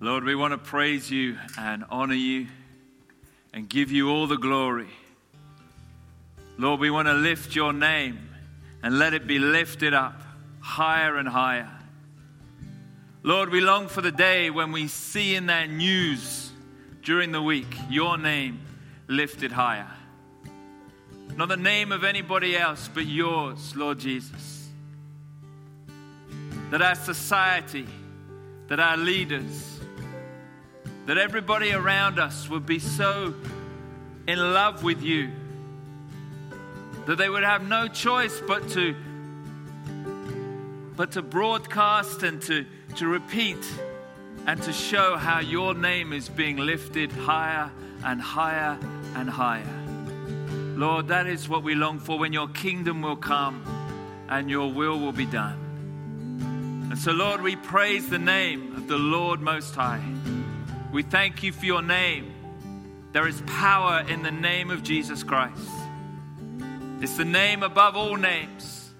Lord, we want to praise you and honor you and give you all the glory. Lord, we want to lift your name and let it be lifted up higher and higher. Lord, we long for the day when we see in that news during the week your name lifted higher. Not the name of anybody else, but yours, Lord Jesus. That our society, that our leaders, that everybody around us would be so in love with you that they would have no choice but to but to broadcast and to, to repeat and to show how your name is being lifted higher and higher and higher. Lord, that is what we long for when your kingdom will come and your will will be done. And so, Lord, we praise the name of the Lord Most High. We thank you for your name. There is power in the name of Jesus Christ. It's the name above all names.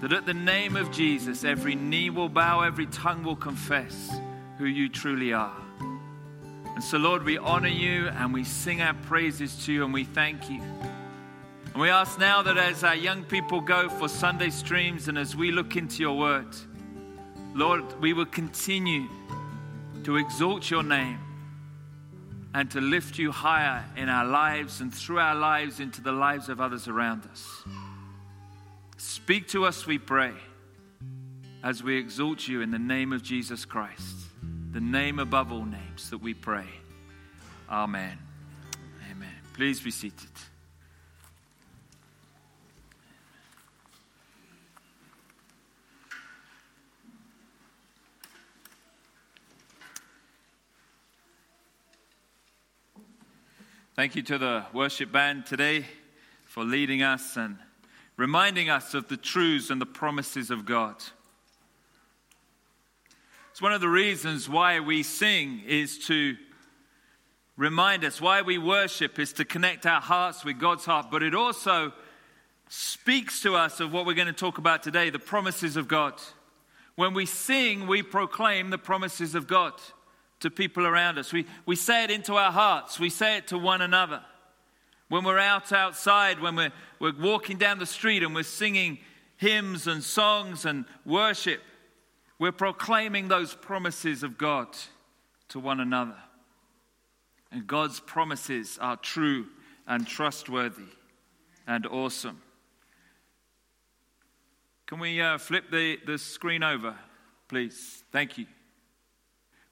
That at the name of Jesus, every knee will bow, every tongue will confess who you truly are. And so, Lord, we honor you and we sing our praises to you and we thank you. And we ask now that as our young people go for Sunday streams and as we look into your word, Lord, we will continue to exalt your name and to lift you higher in our lives and through our lives into the lives of others around us. Speak to us, we pray, as we exalt you in the name of Jesus Christ, the name above all names that we pray. Amen. Amen. Please be seated. Thank you to the worship band today for leading us and reminding us of the truths and the promises of God. It's one of the reasons why we sing is to remind us why we worship is to connect our hearts with God's heart, but it also speaks to us of what we're going to talk about today, the promises of God. When we sing, we proclaim the promises of God to people around us. We, we say it into our hearts, we say it to one another. When we're out outside, when we're, we're walking down the street and we're singing hymns and songs and worship, we're proclaiming those promises of God to one another. And God's promises are true and trustworthy and awesome. Can we uh, flip the, the screen over, please? Thank you.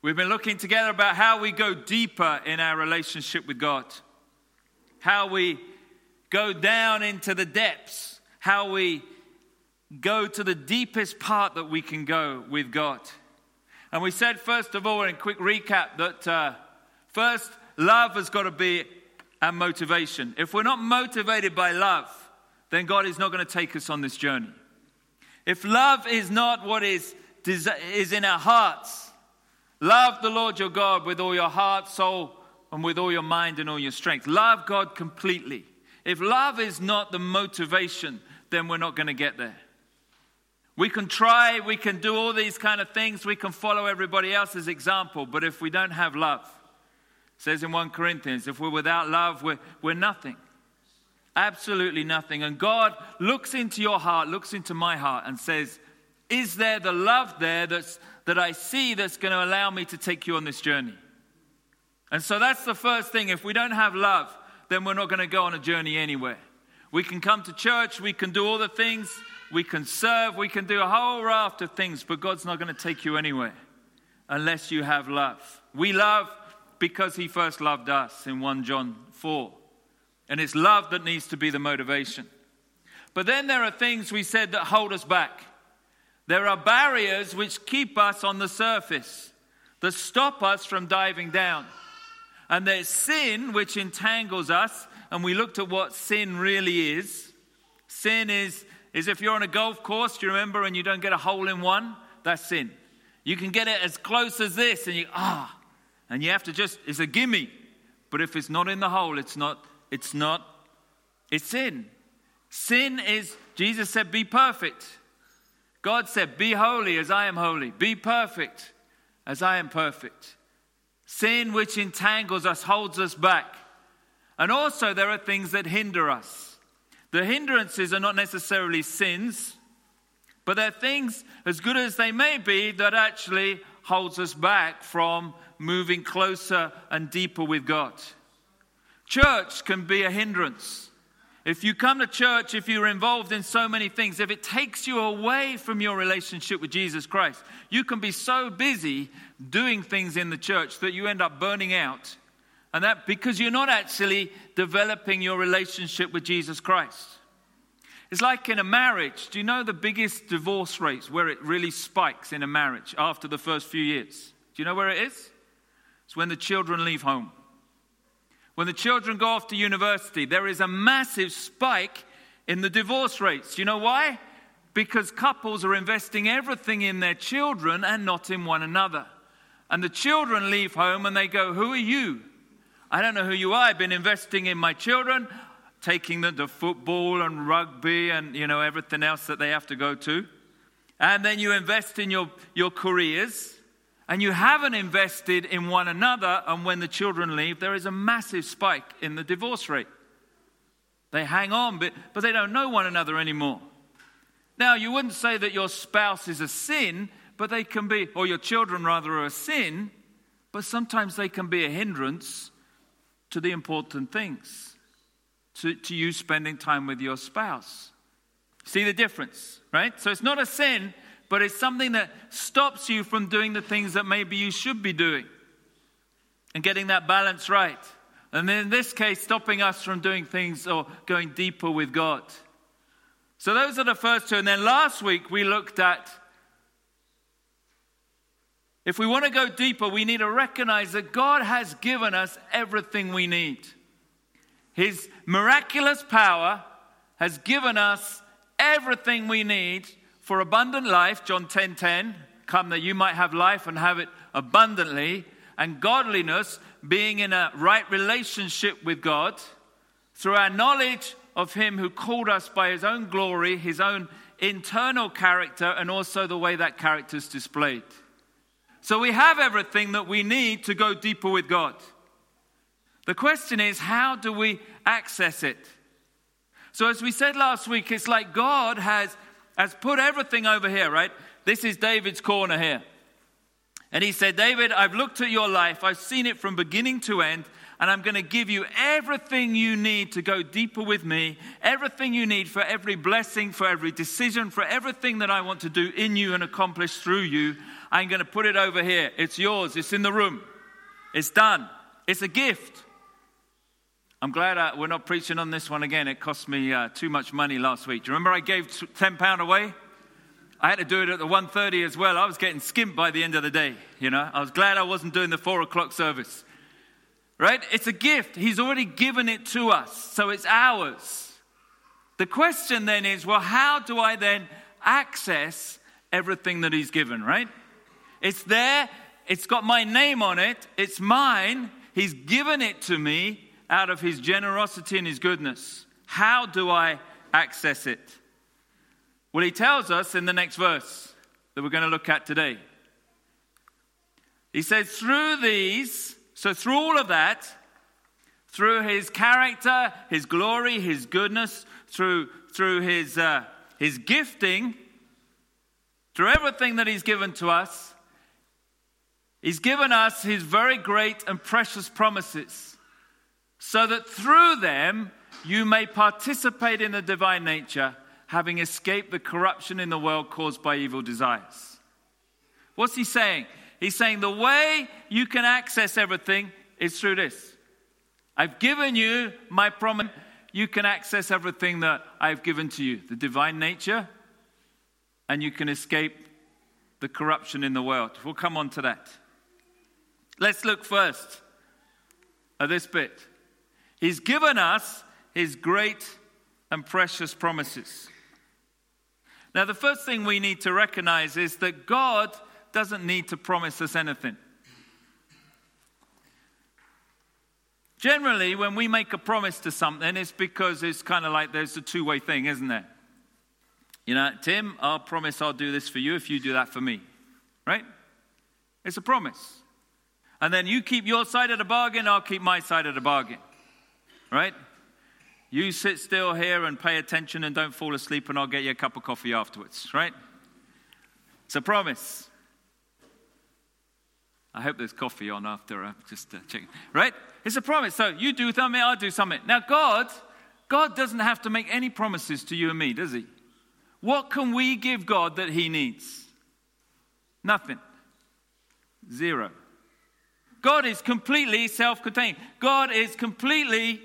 We've been looking together about how we go deeper in our relationship with God, how we go down into the depths, how we go to the deepest part that we can go with God. And we said, first of all, in quick recap, that uh, first, love has got to be our motivation. If we're not motivated by love, then God is not going to take us on this journey. If love is not what is, is in our hearts, Love the Lord your God with all your heart, soul, and with all your mind and all your strength. Love God completely. If love is not the motivation, then we're not going to get there. We can try, we can do all these kind of things, we can follow everybody else's example, but if we don't have love, says in 1 Corinthians, if we're without love, we're, we're nothing. Absolutely nothing. And God looks into your heart, looks into my heart, and says, Is there the love there that's that I see that's going to allow me to take you on this journey. And so that's the first thing. If we don't have love, then we're not going to go on a journey anywhere. We can come to church, we can do all the things, we can serve, we can do a whole raft of things, but God's not going to take you anywhere unless you have love. We love because He first loved us in 1 John 4. And it's love that needs to be the motivation. But then there are things we said that hold us back. There are barriers which keep us on the surface, that stop us from diving down. And there's sin which entangles us, and we looked at what sin really is. Sin is, is if you're on a golf course, do you remember, and you don't get a hole in one? That's sin. You can get it as close as this, and you, ah, and you have to just, it's a gimme. But if it's not in the hole, it's not, it's not, it's sin. Sin is, Jesus said, be perfect. God said, Be holy as I am holy, be perfect as I am perfect. Sin which entangles us holds us back. And also, there are things that hinder us. The hindrances are not necessarily sins, but they're things, as good as they may be, that actually holds us back from moving closer and deeper with God. Church can be a hindrance. If you come to church, if you're involved in so many things, if it takes you away from your relationship with Jesus Christ, you can be so busy doing things in the church that you end up burning out. And that because you're not actually developing your relationship with Jesus Christ. It's like in a marriage. Do you know the biggest divorce rates where it really spikes in a marriage after the first few years? Do you know where it is? It's when the children leave home. When the children go off to university, there is a massive spike in the divorce rates. You know why? Because couples are investing everything in their children and not in one another. And the children leave home and they go, Who are you? I don't know who you are. I've been investing in my children, taking them to football and rugby and you know everything else that they have to go to. And then you invest in your, your careers and you haven't invested in one another, and when the children leave, there is a massive spike in the divorce rate. They hang on, but, but they don't know one another anymore. Now, you wouldn't say that your spouse is a sin, but they can be, or your children rather, are a sin, but sometimes they can be a hindrance to the important things, to, to you spending time with your spouse. See the difference, right? So it's not a sin, but it's something that stops you from doing the things that maybe you should be doing and getting that balance right. And in this case, stopping us from doing things or going deeper with God. So those are the first two. And then last week we looked at if we want to go deeper, we need to recognize that God has given us everything we need. His miraculous power has given us everything we need for abundant life, John 10:10, 10, 10, come that you might have life and have it abundantly, and godliness, being in a right relationship with God, through our knowledge of him who called us by his own glory, his own internal character, and also the way that character is displayed. So we have everything that we need to go deeper with God. The question is, how do we access it? So, as we said last week, it's like God has has put everything over here, right? This is David's corner here. And he said, David, I've looked at your life, I've seen it from beginning to end, and I'm going to give you everything you need to go deeper with me, everything you need for every blessing, for every decision, for everything that I want to do in you and accomplish through you. I'm going to put it over here. It's yours, it's in the room, it's done, it's a gift. I'm glad uh, we're not preaching on this one again. It cost me uh, too much money last week. Do you remember I gave £10 away? I had to do it at the 1.30 as well. I was getting skimped by the end of the day, you know. I was glad I wasn't doing the 4 o'clock service. Right? It's a gift. He's already given it to us, so it's ours. The question then is, well, how do I then access everything that he's given, right? It's there. It's got my name on it. It's mine. He's given it to me out of his generosity and his goodness. How do I access it? Well, he tells us in the next verse that we're going to look at today. He says, through these, so through all of that, through his character, his glory, his goodness, through, through his, uh, his gifting, through everything that he's given to us, he's given us his very great and precious promises so that through them you may participate in the divine nature, having escaped the corruption in the world caused by evil desires. What's he saying? He's saying the way you can access everything is through this. I've given you my promise. You can access everything that I've given to you the divine nature, and you can escape the corruption in the world. We'll come on to that. Let's look first at this bit. He's given us his great and precious promises. Now, the first thing we need to recognize is that God doesn't need to promise us anything. Generally, when we make a promise to something, it's because it's kind of like there's a two way thing, isn't there? You know, Tim, I'll promise I'll do this for you if you do that for me, right? It's a promise. And then you keep your side of the bargain, I'll keep my side of the bargain. Right? You sit still here and pay attention and don't fall asleep, and I'll get you a cup of coffee afterwards, right? It's a promise. I hope there's coffee on after uh, just uh, checking, right? It's a promise. So you do something, I'll do something. Now, God, God doesn't have to make any promises to you and me, does He? What can we give God that He needs? Nothing. Zero. God is completely self contained. God is completely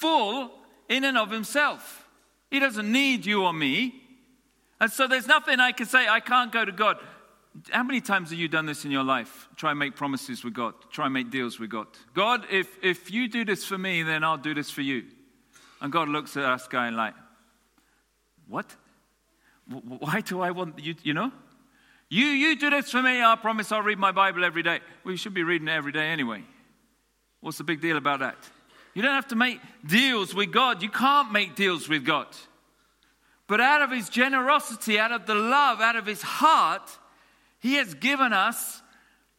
full in and of himself. He doesn't need you or me. And so there's nothing I can say, I can't go to God. How many times have you done this in your life? Try and make promises with God, try and make deals with God. God, if, if you do this for me, then I'll do this for you. And God looks at us going like, what? Why do I want you, you know? You, you do this for me, I promise I'll read my Bible every day. Well, you should be reading it every day anyway. What's the big deal about that? You don't have to make deals with God. You can't make deals with God. But out of his generosity, out of the love, out of his heart, he has given us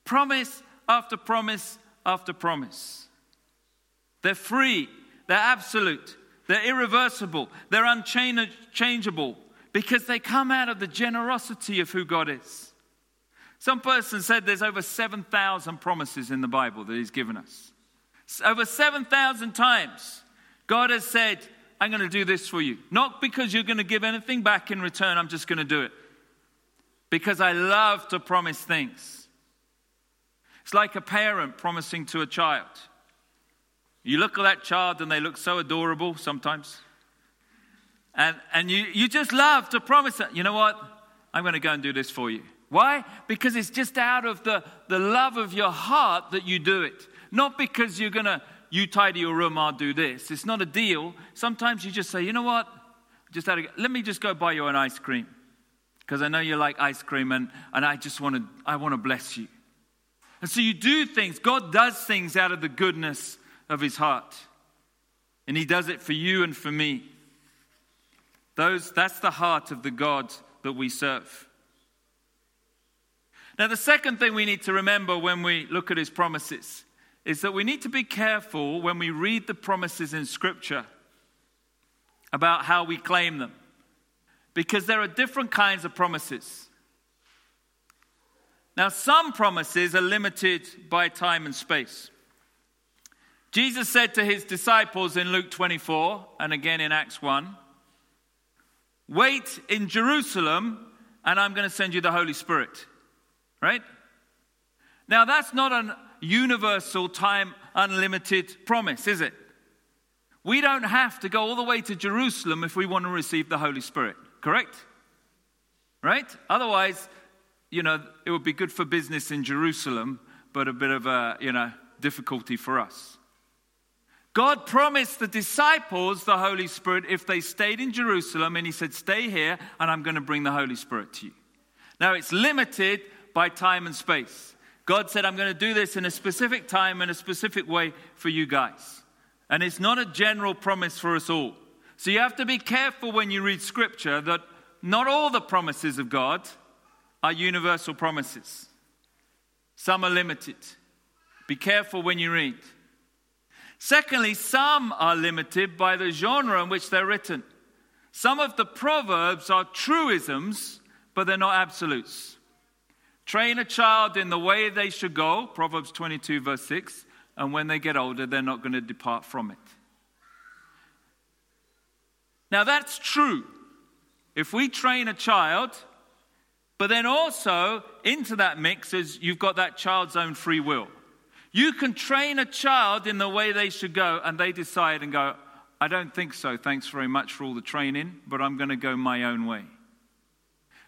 promise after promise after promise. They're free, they're absolute, they're irreversible, they're unchangeable because they come out of the generosity of who God is. Some person said there's over 7,000 promises in the Bible that he's given us. Over 7,000 times, God has said, I'm going to do this for you. Not because you're going to give anything back in return, I'm just going to do it. Because I love to promise things. It's like a parent promising to a child. You look at that child and they look so adorable sometimes. And, and you, you just love to promise that, you know what? I'm going to go and do this for you. Why? Because it's just out of the, the love of your heart that you do it. Not because you're going to, you tidy your room, I'll do this. It's not a deal. Sometimes you just say, you know what? Just let me just go buy you an ice cream. Because I know you like ice cream and, and I just want to, I want to bless you. And so you do things. God does things out of the goodness of his heart. And he does it for you and for me. Those, that's the heart of the God that we serve. Now, the second thing we need to remember when we look at his promises is that we need to be careful when we read the promises in Scripture about how we claim them. Because there are different kinds of promises. Now, some promises are limited by time and space. Jesus said to his disciples in Luke 24 and again in Acts 1 Wait in Jerusalem, and I'm going to send you the Holy Spirit. Right? Now, that's not an universal, time unlimited promise, is it? We don't have to go all the way to Jerusalem if we want to receive the Holy Spirit, correct? Right? Otherwise, you know, it would be good for business in Jerusalem, but a bit of a, you know, difficulty for us. God promised the disciples the Holy Spirit if they stayed in Jerusalem, and He said, Stay here, and I'm going to bring the Holy Spirit to you. Now, it's limited by time and space. God said, I'm going to do this in a specific time, in a specific way for you guys. And it's not a general promise for us all. So you have to be careful when you read scripture that not all the promises of God are universal promises, some are limited. Be careful when you read. Secondly, some are limited by the genre in which they're written. Some of the proverbs are truisms, but they're not absolutes. Train a child in the way they should go, Proverbs 22, verse 6, and when they get older, they're not going to depart from it. Now, that's true. If we train a child, but then also into that mix is you've got that child's own free will. You can train a child in the way they should go, and they decide and go, I don't think so. Thanks very much for all the training, but I'm going to go my own way.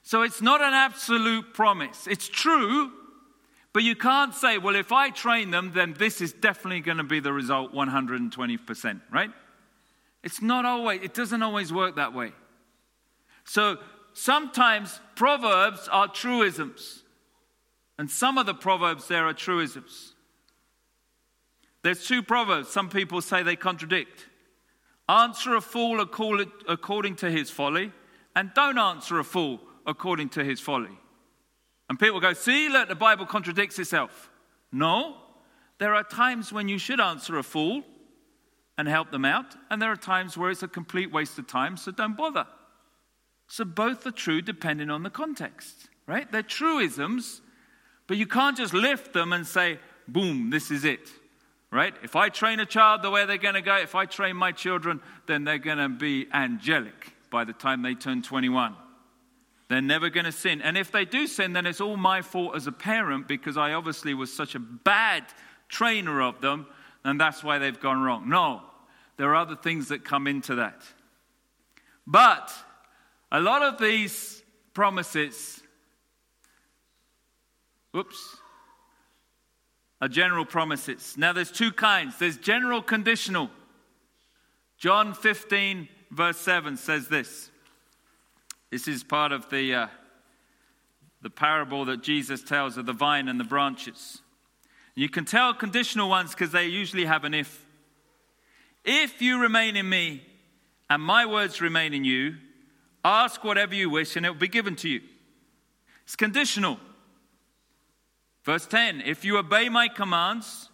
So it's not an absolute promise. It's true, but you can't say, well, if I train them, then this is definitely going to be the result 120%, right? It's not always, it doesn't always work that way. So sometimes proverbs are truisms, and some of the proverbs there are truisms. There's two proverbs, some people say they contradict. Answer a fool according to his folly, and don't answer a fool according to his folly. And people go, see, look, the Bible contradicts itself. No, there are times when you should answer a fool and help them out, and there are times where it's a complete waste of time, so don't bother. So both are true depending on the context, right? They're truisms, but you can't just lift them and say, boom, this is it, right? If I train a child the way they're going to go, if I train my children, then they're going to be angelic by the time they turn 21. They're never going to sin. And if they do sin, then it's all my fault as a parent because I obviously was such a bad trainer of them, and that's why they've gone wrong. No, there are other things that come into that. But a lot of these promises, whoops, are general promises. Now, there's two kinds there's general conditional. John 15, verse 7 says this. This is part of the, uh, the parable that Jesus tells of the vine and the branches. You can tell conditional ones because they usually have an if. If you remain in me and my words remain in you, ask whatever you wish and it will be given to you. It's conditional. Verse 10 If you obey my commands,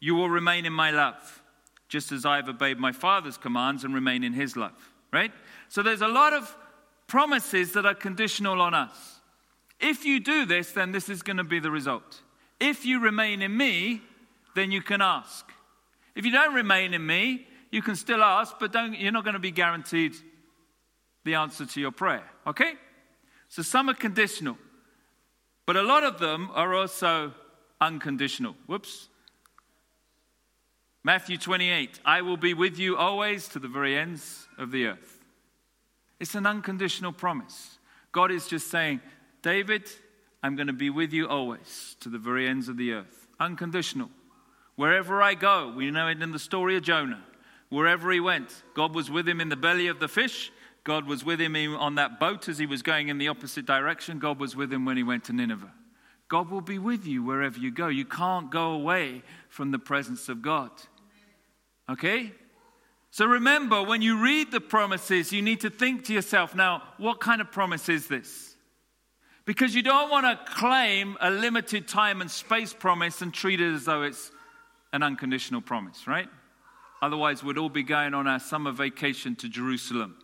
you will remain in my love, just as I have obeyed my Father's commands and remain in his love. Right? So there's a lot of promises that are conditional on us. If you do this, then this is going to be the result. If you remain in me, then you can ask. If you don't remain in me, you can still ask, but you're not going to be guaranteed the answer to your prayer. Okay? So some are conditional, but a lot of them are also unconditional. Whoops. Matthew 28 I will be with you always to the very ends of the earth. It's an unconditional promise. God is just saying, David, I'm going to be with you always to the very ends of the earth. Unconditional. Wherever I go, we know it in the story of Jonah. Wherever he went, God was with him in the belly of the fish. God was with him on that boat as he was going in the opposite direction. God was with him when he went to Nineveh. God will be with you wherever you go. You can't go away from the presence of God. Okay? So remember, when you read the promises, you need to think to yourself now, what kind of promise is this? Because you don't want to claim a limited time and space promise and treat it as though it's an unconditional promise, right? Otherwise, we'd all be going on our summer vacation to Jerusalem.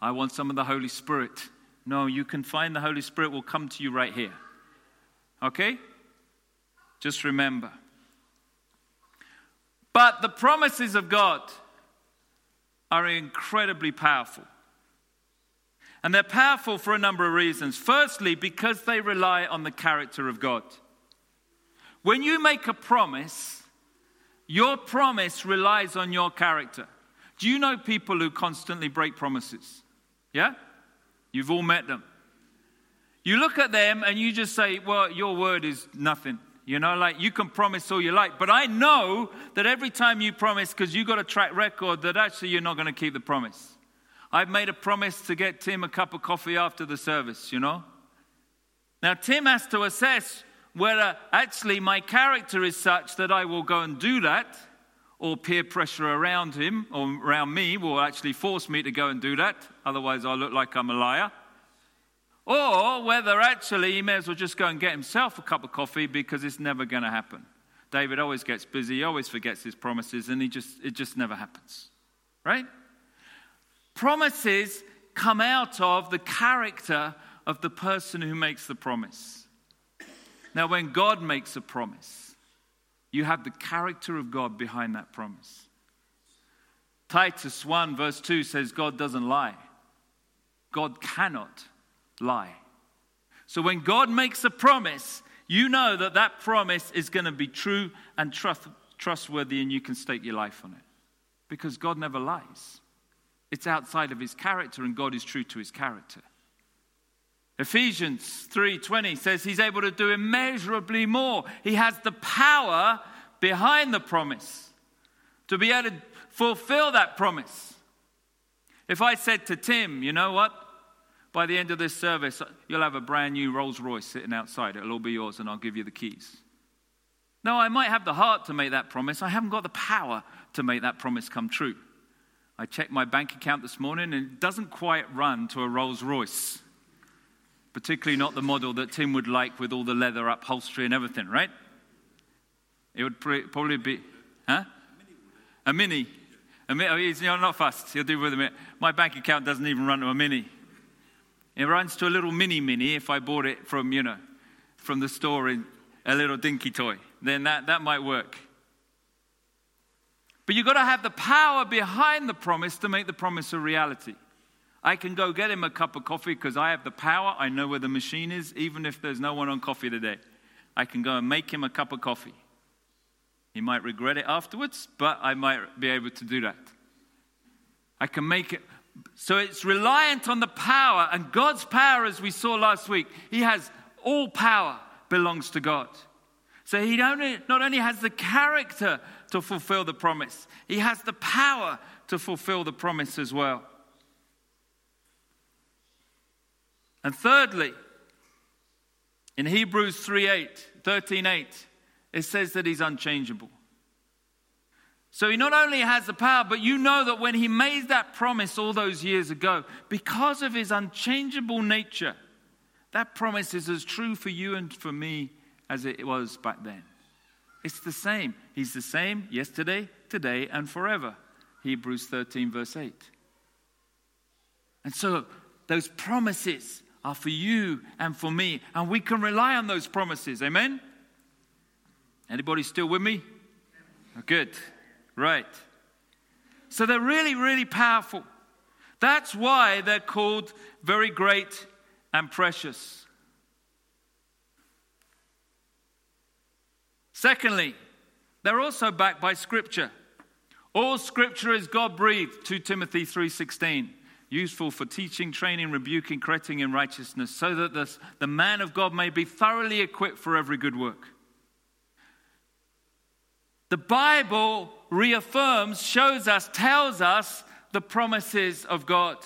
I want some of the Holy Spirit. No, you can find the Holy Spirit will come to you right here. Okay? Just remember. But the promises of God are incredibly powerful. And they're powerful for a number of reasons. Firstly, because they rely on the character of God. When you make a promise, your promise relies on your character. Do you know people who constantly break promises? Yeah? You've all met them. You look at them and you just say, Well, your word is nothing. You know, like you can promise all you like, but I know that every time you promise, because you've got a track record, that actually you're not going to keep the promise. I've made a promise to get Tim a cup of coffee after the service, you know. Now, Tim has to assess whether actually my character is such that I will go and do that, or peer pressure around him or around me will actually force me to go and do that. Otherwise, I'll look like I'm a liar. Or whether actually he may as well just go and get himself a cup of coffee because it's never going to happen. David always gets busy, he always forgets his promises, and he just, it just never happens. Right? Promises come out of the character of the person who makes the promise. Now, when God makes a promise, you have the character of God behind that promise. Titus 1, verse 2 says, God doesn't lie. God cannot lie. So when God makes a promise, you know that that promise is going to be true and trust, trustworthy, and you can stake your life on it. Because God never lies. It's outside of his character, and God is true to his character. Ephesians 3:20 says he's able to do immeasurably more. He has the power behind the promise to be able to fulfill that promise. If I said to Tim, you know what? By the end of this service, you'll have a brand new Rolls Royce sitting outside. It'll all be yours, and I'll give you the keys. Now, I might have the heart to make that promise. I haven't got the power to make that promise come true. I checked my bank account this morning, and it doesn't quite run to a Rolls Royce. particularly not the model that Tim would like with all the leather upholstery and everything, right? It would probably be, huh? A mini. A mini. Oh, he's not fast. He'll do with a minute. My bank account doesn't even run to a mini. It runs to a little mini mini if I bought it from, you know, from the store in a little dinky toy. Then that, that might work. But you've got to have the power behind the promise to make the promise a reality. I can go get him a cup of coffee because I have the power. I know where the machine is, even if there's no one on coffee today. I can go and make him a cup of coffee. He might regret it afterwards, but I might be able to do that. I can make it. So it's reliant on the power, and God's power, as we saw last week, He has all power belongs to God. So He only, not only has the character to fulfill the promise, He has the power to fulfill the promise as well. And thirdly, in Hebrews 3 8, 13 8, it says that he's unchangeable. So he not only has the power, but you know that when he made that promise all those years ago, because of his unchangeable nature, that promise is as true for you and for me as it was back then. It's the same. He's the same yesterday, today, and forever. Hebrews 13, verse 8. And so those promises are for you and for me, and we can rely on those promises. Amen? Anybody still with me? Good. Right. So they're really, really powerful. That's why they're called very great and precious. Secondly, they're also backed by scripture. All scripture is God breathed, 2 Timothy 3:16, useful for teaching, training, rebuking, correcting in righteousness, so that the, the man of God may be thoroughly equipped for every good work. The Bible reaffirms, shows us, tells us the promises of God.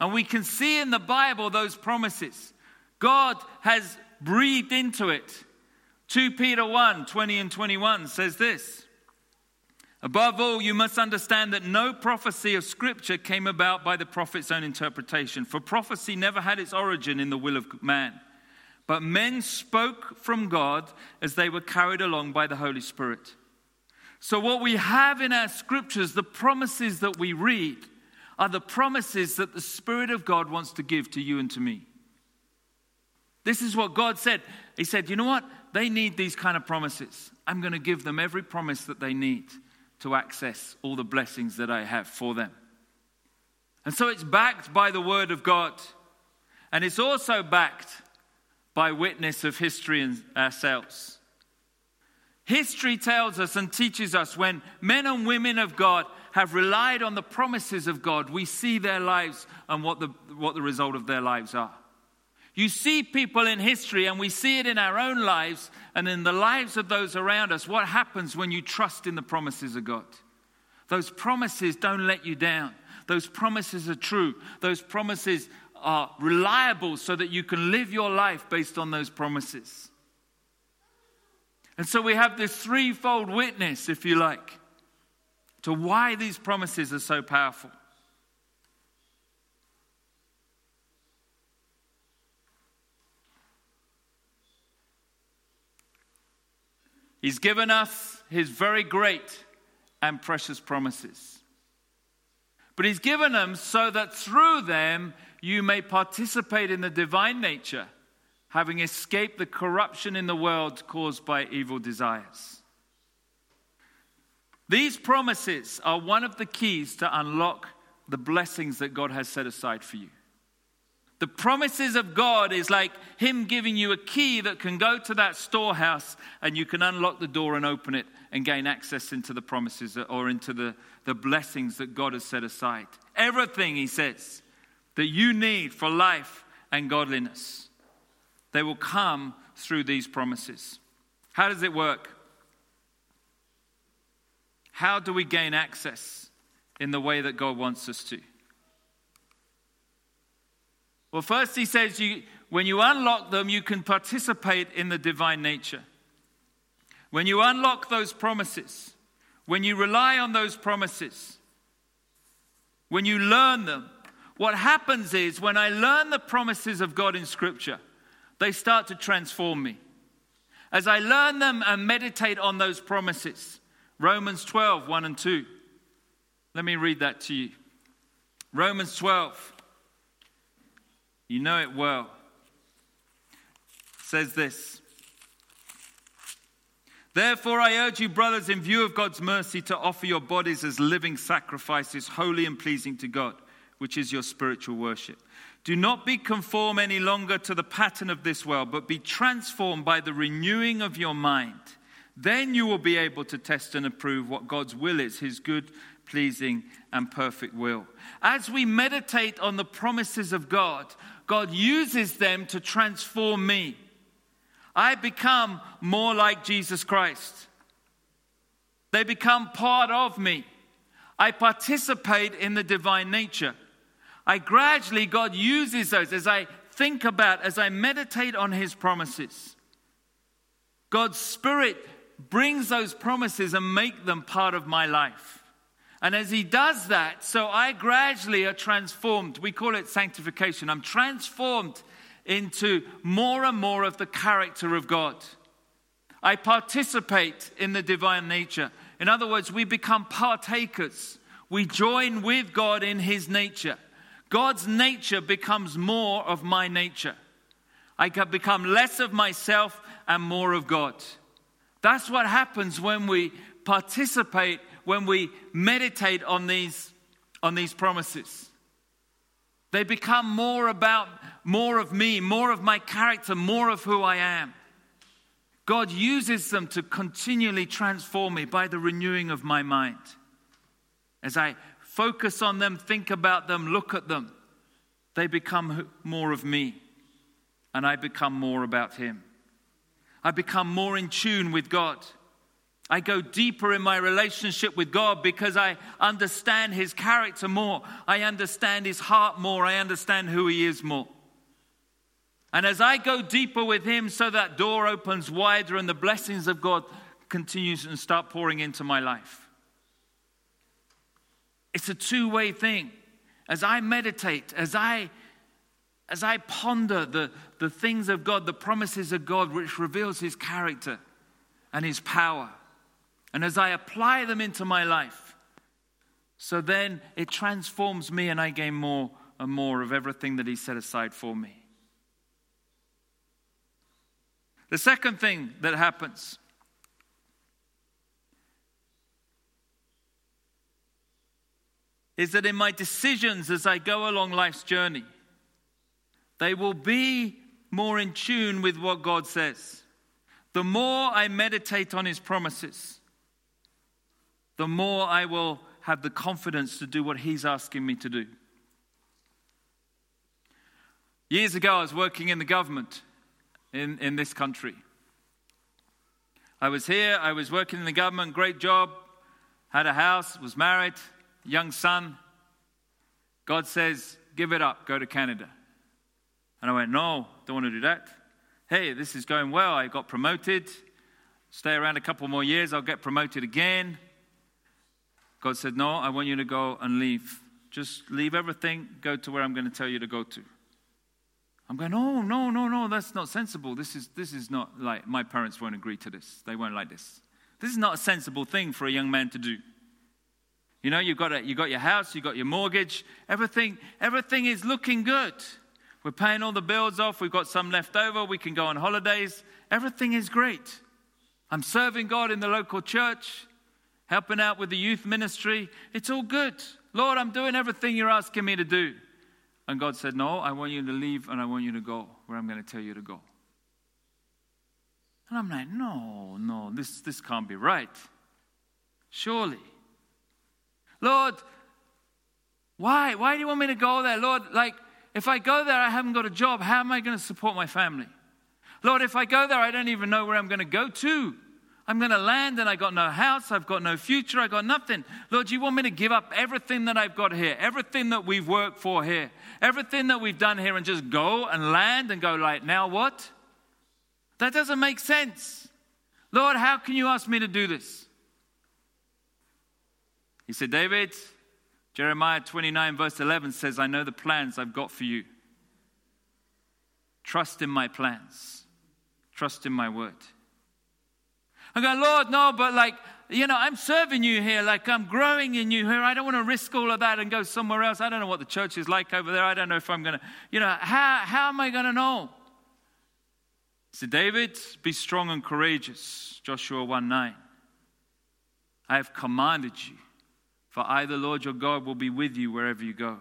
And we can see in the Bible those promises. God has breathed into it. 2 Peter 1 20 and 21 says this Above all, you must understand that no prophecy of Scripture came about by the prophet's own interpretation, for prophecy never had its origin in the will of man. But men spoke from God as they were carried along by the Holy Spirit. So, what we have in our scriptures, the promises that we read, are the promises that the Spirit of God wants to give to you and to me. This is what God said. He said, You know what? They need these kind of promises. I'm going to give them every promise that they need to access all the blessings that I have for them. And so it's backed by the Word of God. And it's also backed by witness of history and ourselves. History tells us and teaches us when men and women of God have relied on the promises of God, we see their lives and what the, what the result of their lives are. You see people in history, and we see it in our own lives and in the lives of those around us. What happens when you trust in the promises of God? Those promises don't let you down. Those promises are true. Those promises are reliable so that you can live your life based on those promises. And so we have this threefold witness, if you like, to why these promises are so powerful. He's given us his very great and precious promises. But he's given them so that through them you may participate in the divine nature having escaped the corruption in the world caused by evil desires. These promises are one of the keys to unlock the blessings that God has set aside for you. The promises of God is like Him giving you a key that can go to that storehouse and you can unlock the door and open it and gain access into the promises or into the, the blessings that God has set aside. Everything, He says, that you need for life and godliness. They will come through these promises. How does it work? How do we gain access in the way that God wants us to? Well, first, he says you, when you unlock them, you can participate in the divine nature. When you unlock those promises, when you rely on those promises, when you learn them, what happens is when I learn the promises of God in Scripture, they start to transform me. As I learn them and meditate on those promises, Romans 12, 1 and 2. Let me read that to you. Romans 12. You know it well. Says this Therefore, I urge you, brothers, in view of God's mercy, to offer your bodies as living sacrifices, holy and pleasing to God, which is your spiritual worship. Do not be conformed any longer to the pattern of this world, but be transformed by the renewing of your mind. Then you will be able to test and approve what God's will is, his good, pleasing, and perfect will. As we meditate on the promises of God, God uses them to transform me. I become more like Jesus Christ. They become part of me. I participate in the divine nature. I gradually, God uses those as I think about, as I meditate on His promises. God's Spirit brings those promises and make them part of my life. And as he does that, so I gradually are transformed. We call it sanctification. I'm transformed into more and more of the character of God. I participate in the divine nature. In other words, we become partakers. We join with God in his nature. God's nature becomes more of my nature. I can become less of myself and more of God. That's what happens when we participate when we meditate on these, on these promises. They become more about more of me, more of my character, more of who I am. God uses them to continually transform me by the renewing of my mind. As I focus on them, think about them, look at them, they become more of me, and I become more about Him. I become more in tune with God. I go deeper in my relationship with God because I understand His character more. I understand His heart more. I understand who He is more. And as I go deeper with Him, so that door opens wider and the blessings of God continues and start pouring into my life. It's a two way thing. As I meditate, as I as I ponder the, the things of God, the promises of God, which reveals His character and His power, and as I apply them into my life, so then it transforms me and I gain more and more of everything that He set aside for me. The second thing that happens is that in my decisions as I go along life's journey, they will be more in tune with what God says. The more I meditate on His promises, the more I will have the confidence to do what He's asking me to do. Years ago, I was working in the government in, in this country. I was here, I was working in the government, great job, had a house, was married, young son. God says, Give it up, go to Canada. And I went, No, don't want to do that. Hey, this is going well. I got promoted. Stay around a couple more years, I'll get promoted again. God said, No, I want you to go and leave. Just leave everything, go to where I'm going to tell you to go to. I'm going, No, no, no, no, that's not sensible. This is, this is not like, my parents won't agree to this. They won't like this. This is not a sensible thing for a young man to do. You know, you've got, a, you've got your house, you've got your mortgage, everything, everything is looking good. We're paying all the bills off, we've got some left over, we can go on holidays. Everything is great. I'm serving God in the local church helping out with the youth ministry. It's all good. Lord, I'm doing everything you're asking me to do. And God said, No, I want you to leave and I want you to go where I'm going to tell you to go. And I'm like, No, no, this, this can't be right. Surely. Lord, why? Why do you want me to go there? Lord, like, if I go there, I haven't got a job. How am I going to support my family? Lord, if I go there, I don't even know where I'm going to go to. I'm going to land and I got no house, I've got no future, I got nothing. Lord, you want me to give up everything that I've got here, everything that we've worked for here, everything that we've done here and just go and land and go like, now what? That doesn't make sense. Lord, how can you ask me to do this? He said, David, Jeremiah 29, verse 11 says, I know the plans I've got for you. Trust in my plans, trust in my word. I go, Lord, no, but like, you know, I'm serving you here, like I'm growing in you here. I don't want to risk all of that and go somewhere else. I don't know what the church is like over there. I don't know if I'm going to, you know, how, how am I going to know? So, David, be strong and courageous. Joshua 1 9. I have commanded you, for I, the Lord your God, will be with you wherever you go.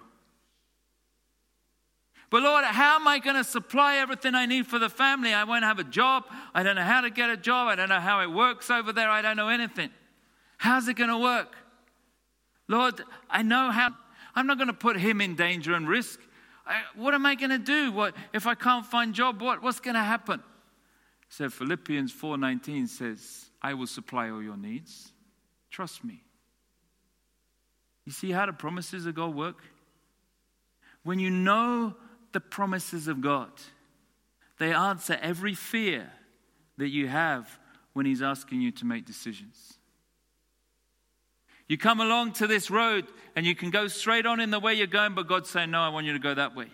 But Lord, how am I going to supply everything I need for the family? I won't have a job. I don't know how to get a job. I don't know how it works over there. I don't know anything. How's it going to work? Lord, I know how. I'm not going to put him in danger and risk. I, what am I going to do? What if I can't find job? What, what's going to happen? So Philippians 4:19 says, "I will supply all your needs. Trust me." You see how the promises of God work? When you know the promises of God. They answer every fear that you have when He's asking you to make decisions. You come along to this road and you can go straight on in the way you're going, but God's saying, No, I want you to go that way.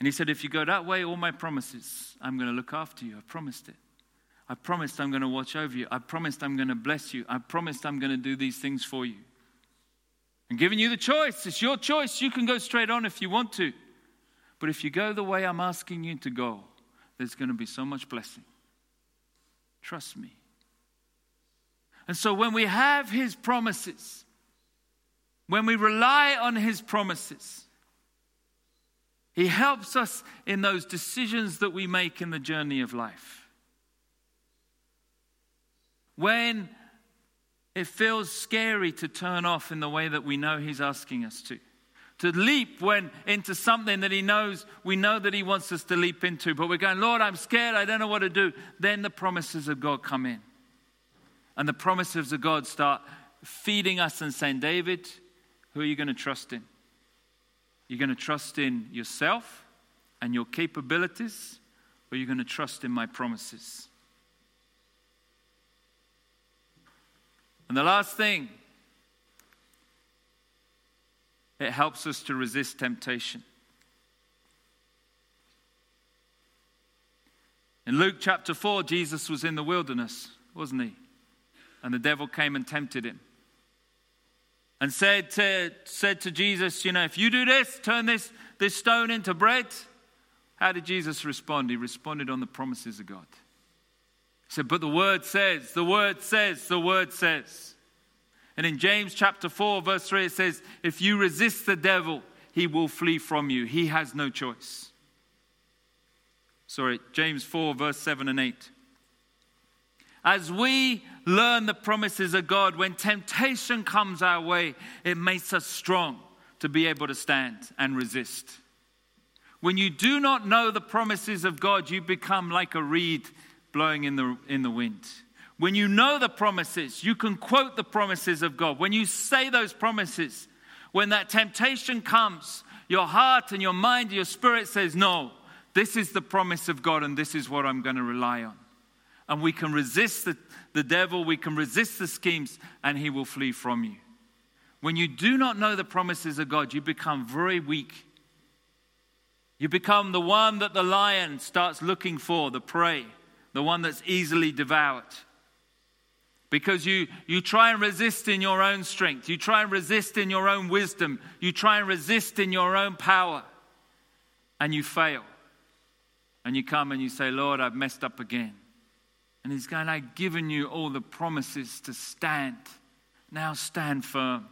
And He said, If you go that way, all my promises, I'm going to look after you. I promised it. I promised I'm going to watch over you. I promised I'm going to bless you. I promised I'm going to do these things for you. I'm giving you the choice. It's your choice. You can go straight on if you want to. But if you go the way I'm asking you to go, there's going to be so much blessing. Trust me. And so when we have His promises, when we rely on His promises, He helps us in those decisions that we make in the journey of life. When it feels scary to turn off in the way that we know He's asking us to. To leap when into something that He knows, we know that He wants us to leap into, but we're going, Lord, I'm scared, I don't know what to do. Then the promises of God come in. And the promises of God start feeding us and saying, David, who are you going to trust in? You're going to trust in yourself and your capabilities, or you're going to trust in my promises? And the last thing, it helps us to resist temptation. In Luke chapter 4, Jesus was in the wilderness, wasn't he? And the devil came and tempted him. And said to, said to Jesus, You know, if you do this, turn this, this stone into bread. How did Jesus respond? He responded on the promises of God said, But the word says, the word says, the word says. And in James chapter 4, verse 3, it says, If you resist the devil, he will flee from you. He has no choice. Sorry, James 4, verse 7 and 8. As we learn the promises of God, when temptation comes our way, it makes us strong to be able to stand and resist. When you do not know the promises of God, you become like a reed blowing in the, in the wind. When you know the promises, you can quote the promises of God. When you say those promises, when that temptation comes, your heart and your mind, and your spirit says, No, this is the promise of God and this is what I'm going to rely on. And we can resist the, the devil, we can resist the schemes, and he will flee from you. When you do not know the promises of God, you become very weak. You become the one that the lion starts looking for, the prey the one that's easily devoured. Because you, you try and resist in your own strength, you try and resist in your own wisdom, you try and resist in your own power, and you fail. And you come and you say, Lord, I've messed up again. And He's going, I've given you all the promises to stand. Now stand firm.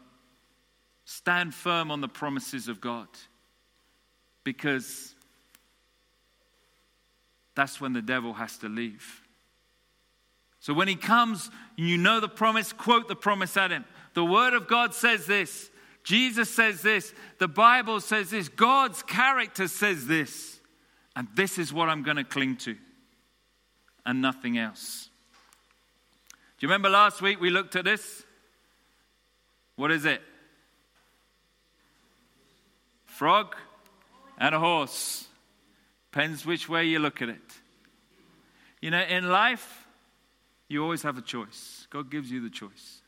Stand firm on the promises of God. Because that's when the devil has to leave. So when he comes, you know the promise, quote the promise at him. The word of God says this. Jesus says this. The Bible says this. God's character says this. And this is what I'm going to cling to, and nothing else. Do you remember last week we looked at this? What is it? Frog and a horse. Depends which way you look at it. You know, in life, you always have a choice. God gives you the choice.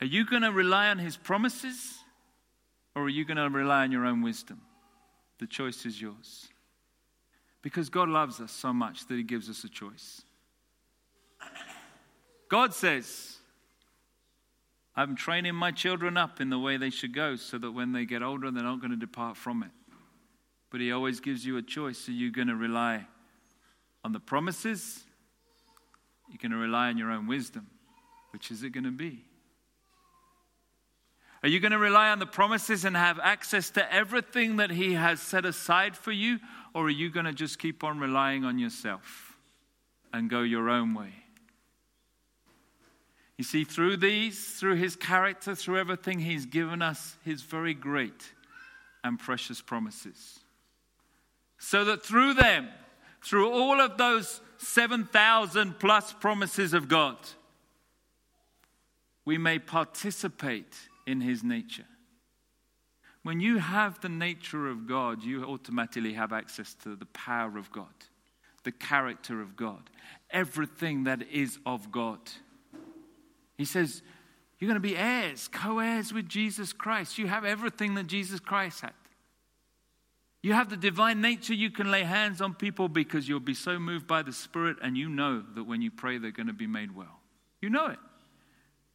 Are you going to rely on his promises or are you going to rely on your own wisdom? The choice is yours. Because God loves us so much that he gives us a choice. God says, I'm training my children up in the way they should go so that when they get older, they're not going to depart from it. But He always gives you a choice. Are you going to rely on the promises? You're going to rely on your own wisdom. Which is it going to be? Are you going to rely on the promises and have access to everything that He has set aside for you? Or are you going to just keep on relying on yourself and go your own way? You see, through these, through His character, through everything, He's given us His very great and precious promises. So that through them, through all of those 7,000 plus promises of God, we may participate in his nature. When you have the nature of God, you automatically have access to the power of God, the character of God, everything that is of God. He says, You're going to be heirs, co heirs with Jesus Christ. You have everything that Jesus Christ had. You have the divine nature. You can lay hands on people because you'll be so moved by the Spirit, and you know that when you pray, they're going to be made well. You know it.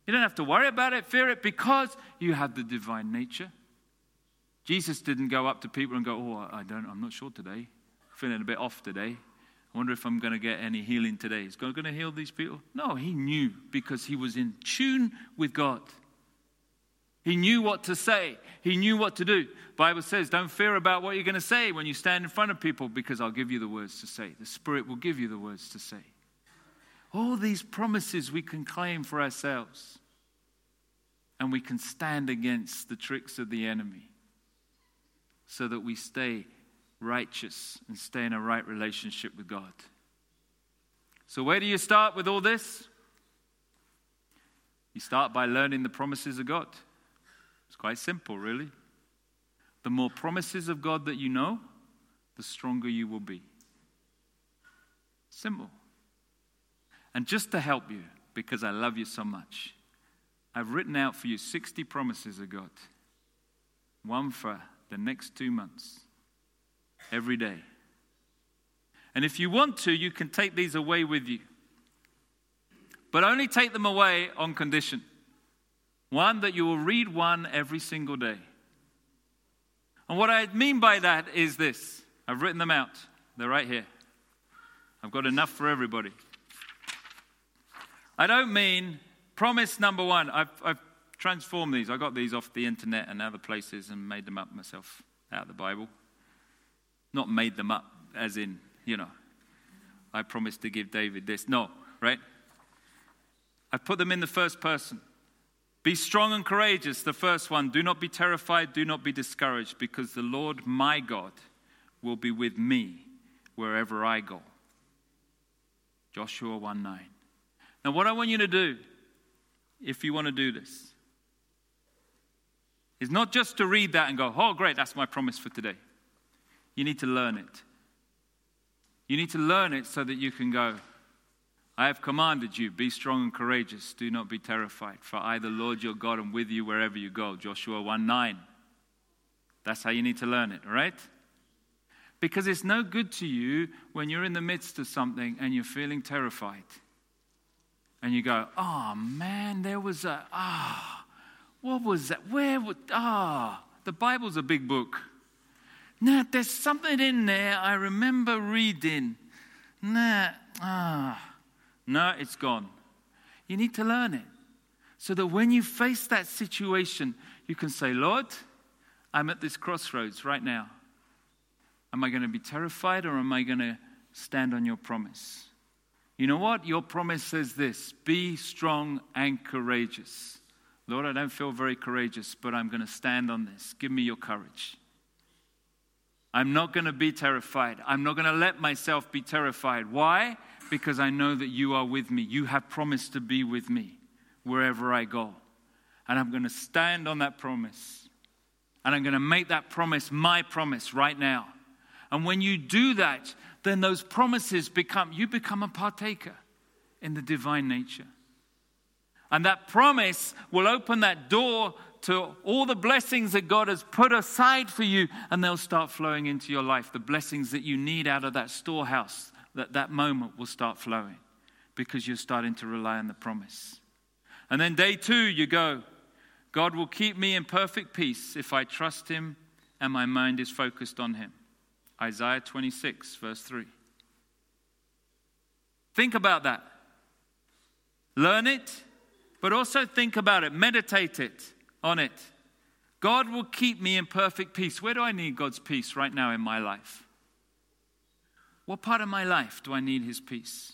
You don't have to worry about it, fear it, because you have the divine nature. Jesus didn't go up to people and go, Oh, I don't, I'm not sure today. Feeling a bit off today. I wonder if I'm going to get any healing today. Is God going to heal these people? No, he knew because he was in tune with God. He knew what to say. He knew what to do. Bible says, don't fear about what you're going to say when you stand in front of people because I'll give you the words to say. The Spirit will give you the words to say. All these promises we can claim for ourselves. And we can stand against the tricks of the enemy so that we stay righteous and stay in a right relationship with God. So, where do you start with all this? You start by learning the promises of God. It's quite simple, really. The more promises of God that you know, the stronger you will be. Simple. And just to help you, because I love you so much, I've written out for you 60 promises of God, one for the next two months, every day. And if you want to, you can take these away with you. But only take them away on condition one, that you will read one every single day. And what I mean by that is this I've written them out, they're right here. I've got enough for everybody. I don't mean promise number one. I've, I've transformed these. I got these off the internet and other places and made them up myself out of the Bible. Not made them up, as in, you know, I promised to give David this. No, right? I put them in the first person. Be strong and courageous, the first one. Do not be terrified, do not be discouraged, because the Lord my God will be with me wherever I go. Joshua 1 9. Now, what I want you to do, if you want to do this, is not just to read that and go, oh, great, that's my promise for today. You need to learn it. You need to learn it so that you can go, I have commanded you, be strong and courageous, do not be terrified, for I, the Lord your God, am with you wherever you go. Joshua 1 9. That's how you need to learn it, right? Because it's no good to you when you're in the midst of something and you're feeling terrified. And you go, oh man, there was a, ah, oh, what was that? Where would, ah, oh, the Bible's a big book. Now, there's something in there I remember reading. Nah, ah. No, it's gone. You need to learn it so that when you face that situation, you can say, Lord, I'm at this crossroads right now. Am I going to be terrified or am I going to stand on your promise? You know what? Your promise says this be strong and courageous. Lord, I don't feel very courageous, but I'm going to stand on this. Give me your courage. I'm not going to be terrified. I'm not going to let myself be terrified. Why? Because I know that you are with me. You have promised to be with me wherever I go. And I'm going to stand on that promise. And I'm going to make that promise my promise right now. And when you do that, then those promises become, you become a partaker in the divine nature. And that promise will open that door to all the blessings that God has put aside for you, and they'll start flowing into your life. The blessings that you need out of that storehouse, that that moment will start flowing because you're starting to rely on the promise. And then day two, you go, God will keep me in perfect peace if I trust Him and my mind is focused on Him. Isaiah 26, verse 3. Think about that. Learn it, but also think about it, meditate it on it. God will keep me in perfect peace. Where do I need God's peace right now in my life? What part of my life do I need His peace?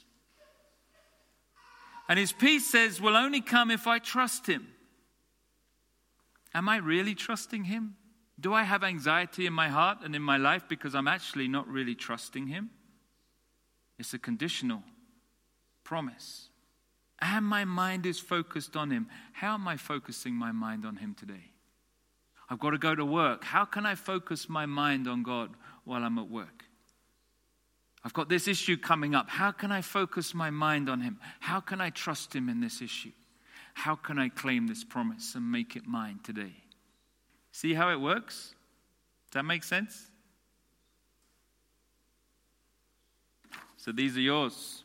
And His peace says will only come if I trust Him. Am I really trusting Him? Do I have anxiety in my heart and in my life because I'm actually not really trusting Him? It's a conditional promise. And my mind is focused on Him. How am I focusing my mind on Him today? I've got to go to work. How can I focus my mind on God while I'm at work? I've got this issue coming up. How can I focus my mind on Him? How can I trust Him in this issue? How can I claim this promise and make it mine today? See how it works? Does that make sense? So these are yours.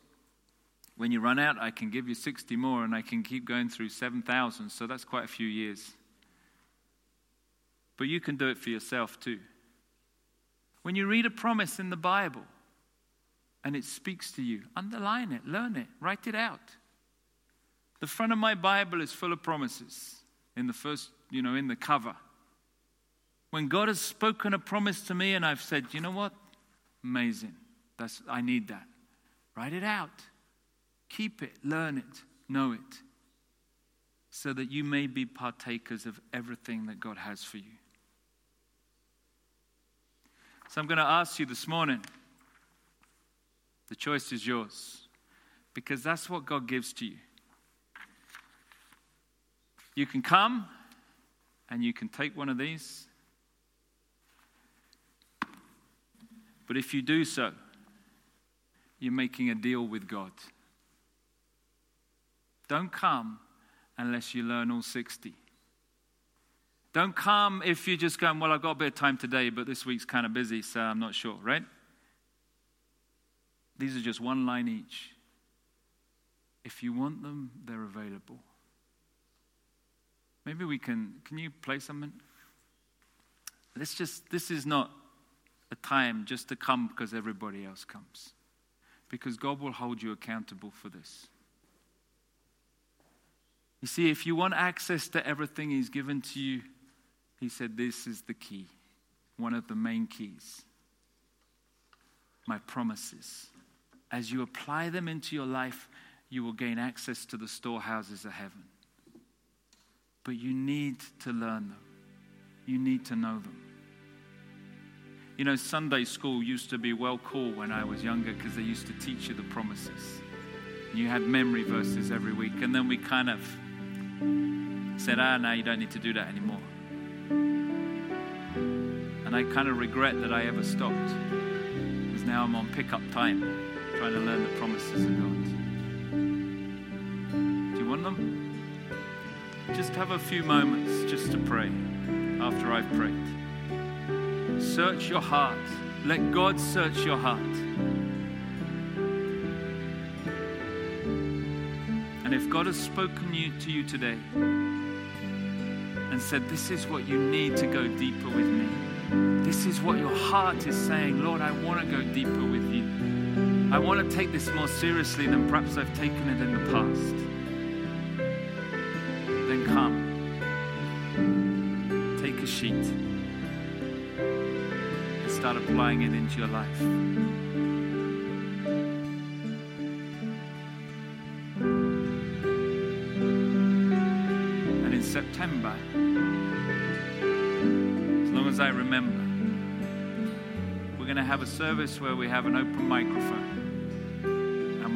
When you run out, I can give you 60 more and I can keep going through 7,000. So that's quite a few years. But you can do it for yourself too. When you read a promise in the Bible and it speaks to you, underline it, learn it, write it out. The front of my Bible is full of promises in the first, you know, in the cover. When God has spoken a promise to me and I've said, you know what? Amazing. That's, I need that. Write it out. Keep it, learn it, know it, so that you may be partakers of everything that God has for you. So I'm going to ask you this morning the choice is yours, because that's what God gives to you. You can come and you can take one of these. But if you do so, you're making a deal with God. Don't come unless you learn all 60. Don't come if you're just going, Well, I've got a bit of time today, but this week's kind of busy, so I'm not sure, right? These are just one line each. If you want them, they're available. Maybe we can, can you play something? Let's just, this is not a time just to come because everybody else comes. Because God will hold you accountable for this. You see, if you want access to everything He's given to you, He said, This is the key, one of the main keys. My promises. As you apply them into your life, you will gain access to the storehouses of heaven. But you need to learn them, you need to know them. You know, Sunday school used to be well cool when I was younger because they used to teach you the promises. You had memory verses every week, and then we kind of said, ah, now you don't need to do that anymore. And I kind of regret that I ever stopped because now I'm on pickup time trying to learn the promises of God. Do you want them? Just have a few moments just to pray after I've prayed. Search your heart. Let God search your heart. And if God has spoken you, to you today and said, This is what you need to go deeper with me, this is what your heart is saying, Lord, I want to go deeper with you. I want to take this more seriously than perhaps I've taken it in the past. Then come. Take a sheet and start applying it into your life. And in September, as long as I remember, we're going to have a service where we have an open microphone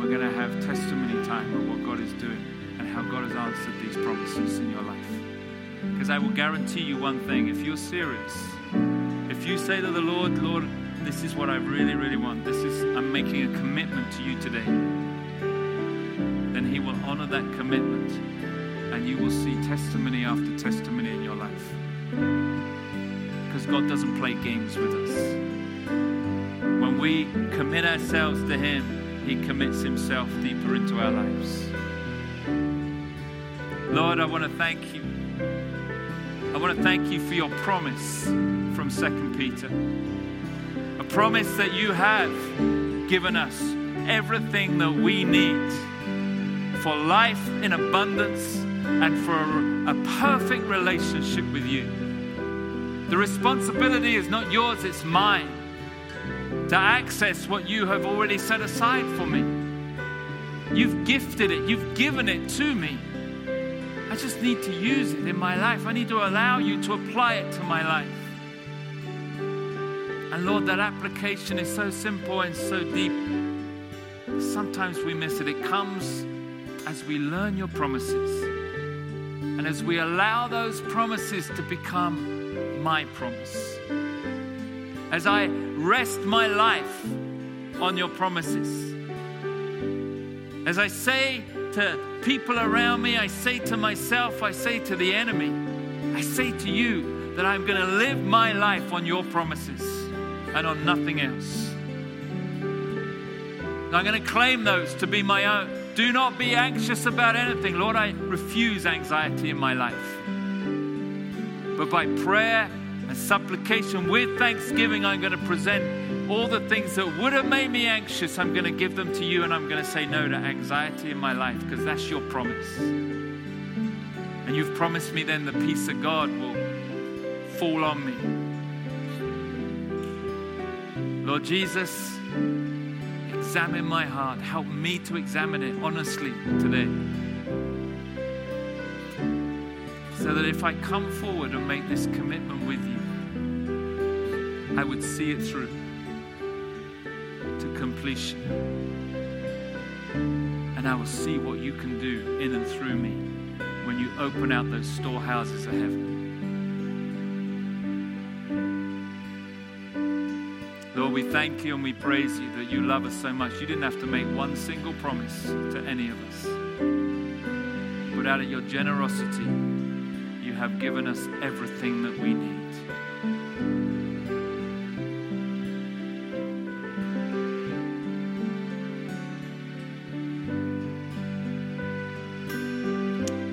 we're going to have testimony time of what God is doing and how God has answered these promises in your life. Because I will guarantee you one thing if you're serious, if you say to the Lord, Lord, this is what I really, really want, this is, I'm making a commitment to you today, then He will honor that commitment and you will see testimony after testimony in your life. Because God doesn't play games with us. When we commit ourselves to Him, He commits Himself deeper into our lives. Lord, I want to thank you. I want to thank you for your promise from 2 Peter. A promise that you have given us everything that we need for life in abundance and for a, a perfect relationship with you. The responsibility is not yours, it's mine to access what you have already set aside for me. You've gifted it, you've given it to me. I just need to use it in my life. I need to allow you to apply it to my life. And Lord, that application is so simple and so deep. Sometimes we miss it. It comes as we learn your promises and as we allow those promises to become my promise. As I rest my life on your promises. As I say to people around me, I say to myself, I say to the enemy, I say to you that I'm going to live my life on your promises and on nothing else. I'm going to claim those to be my own. Do not be anxious about anything. Lord, I refuse anxiety in my life. But by prayer and supplication with thanksgiving, I'm going to present all the things that would have made me anxious. I'm going to give them to you and I'm going to say no to anxiety in my life because that's your promise. And you've promised me then the peace of God will fall on me. Lord Jesus, examine my heart. Help me to examine it honestly today. So that if I come forward and make this commitment with you, I would see it through to completion. And I will see what you can do in and through me when you open out those storehouses of heaven. Lord, we thank you and we praise you that you love us so much. You didn't have to make one single promise to any of us. But out of your generosity, have given us everything that we need.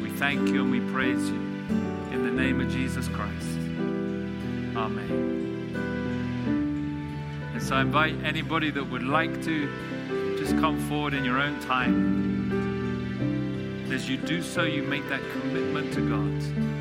We thank you and we praise you in the name of Jesus Christ. Amen. And so I invite anybody that would like to just come forward in your own time. As you do so, you make that commitment to God.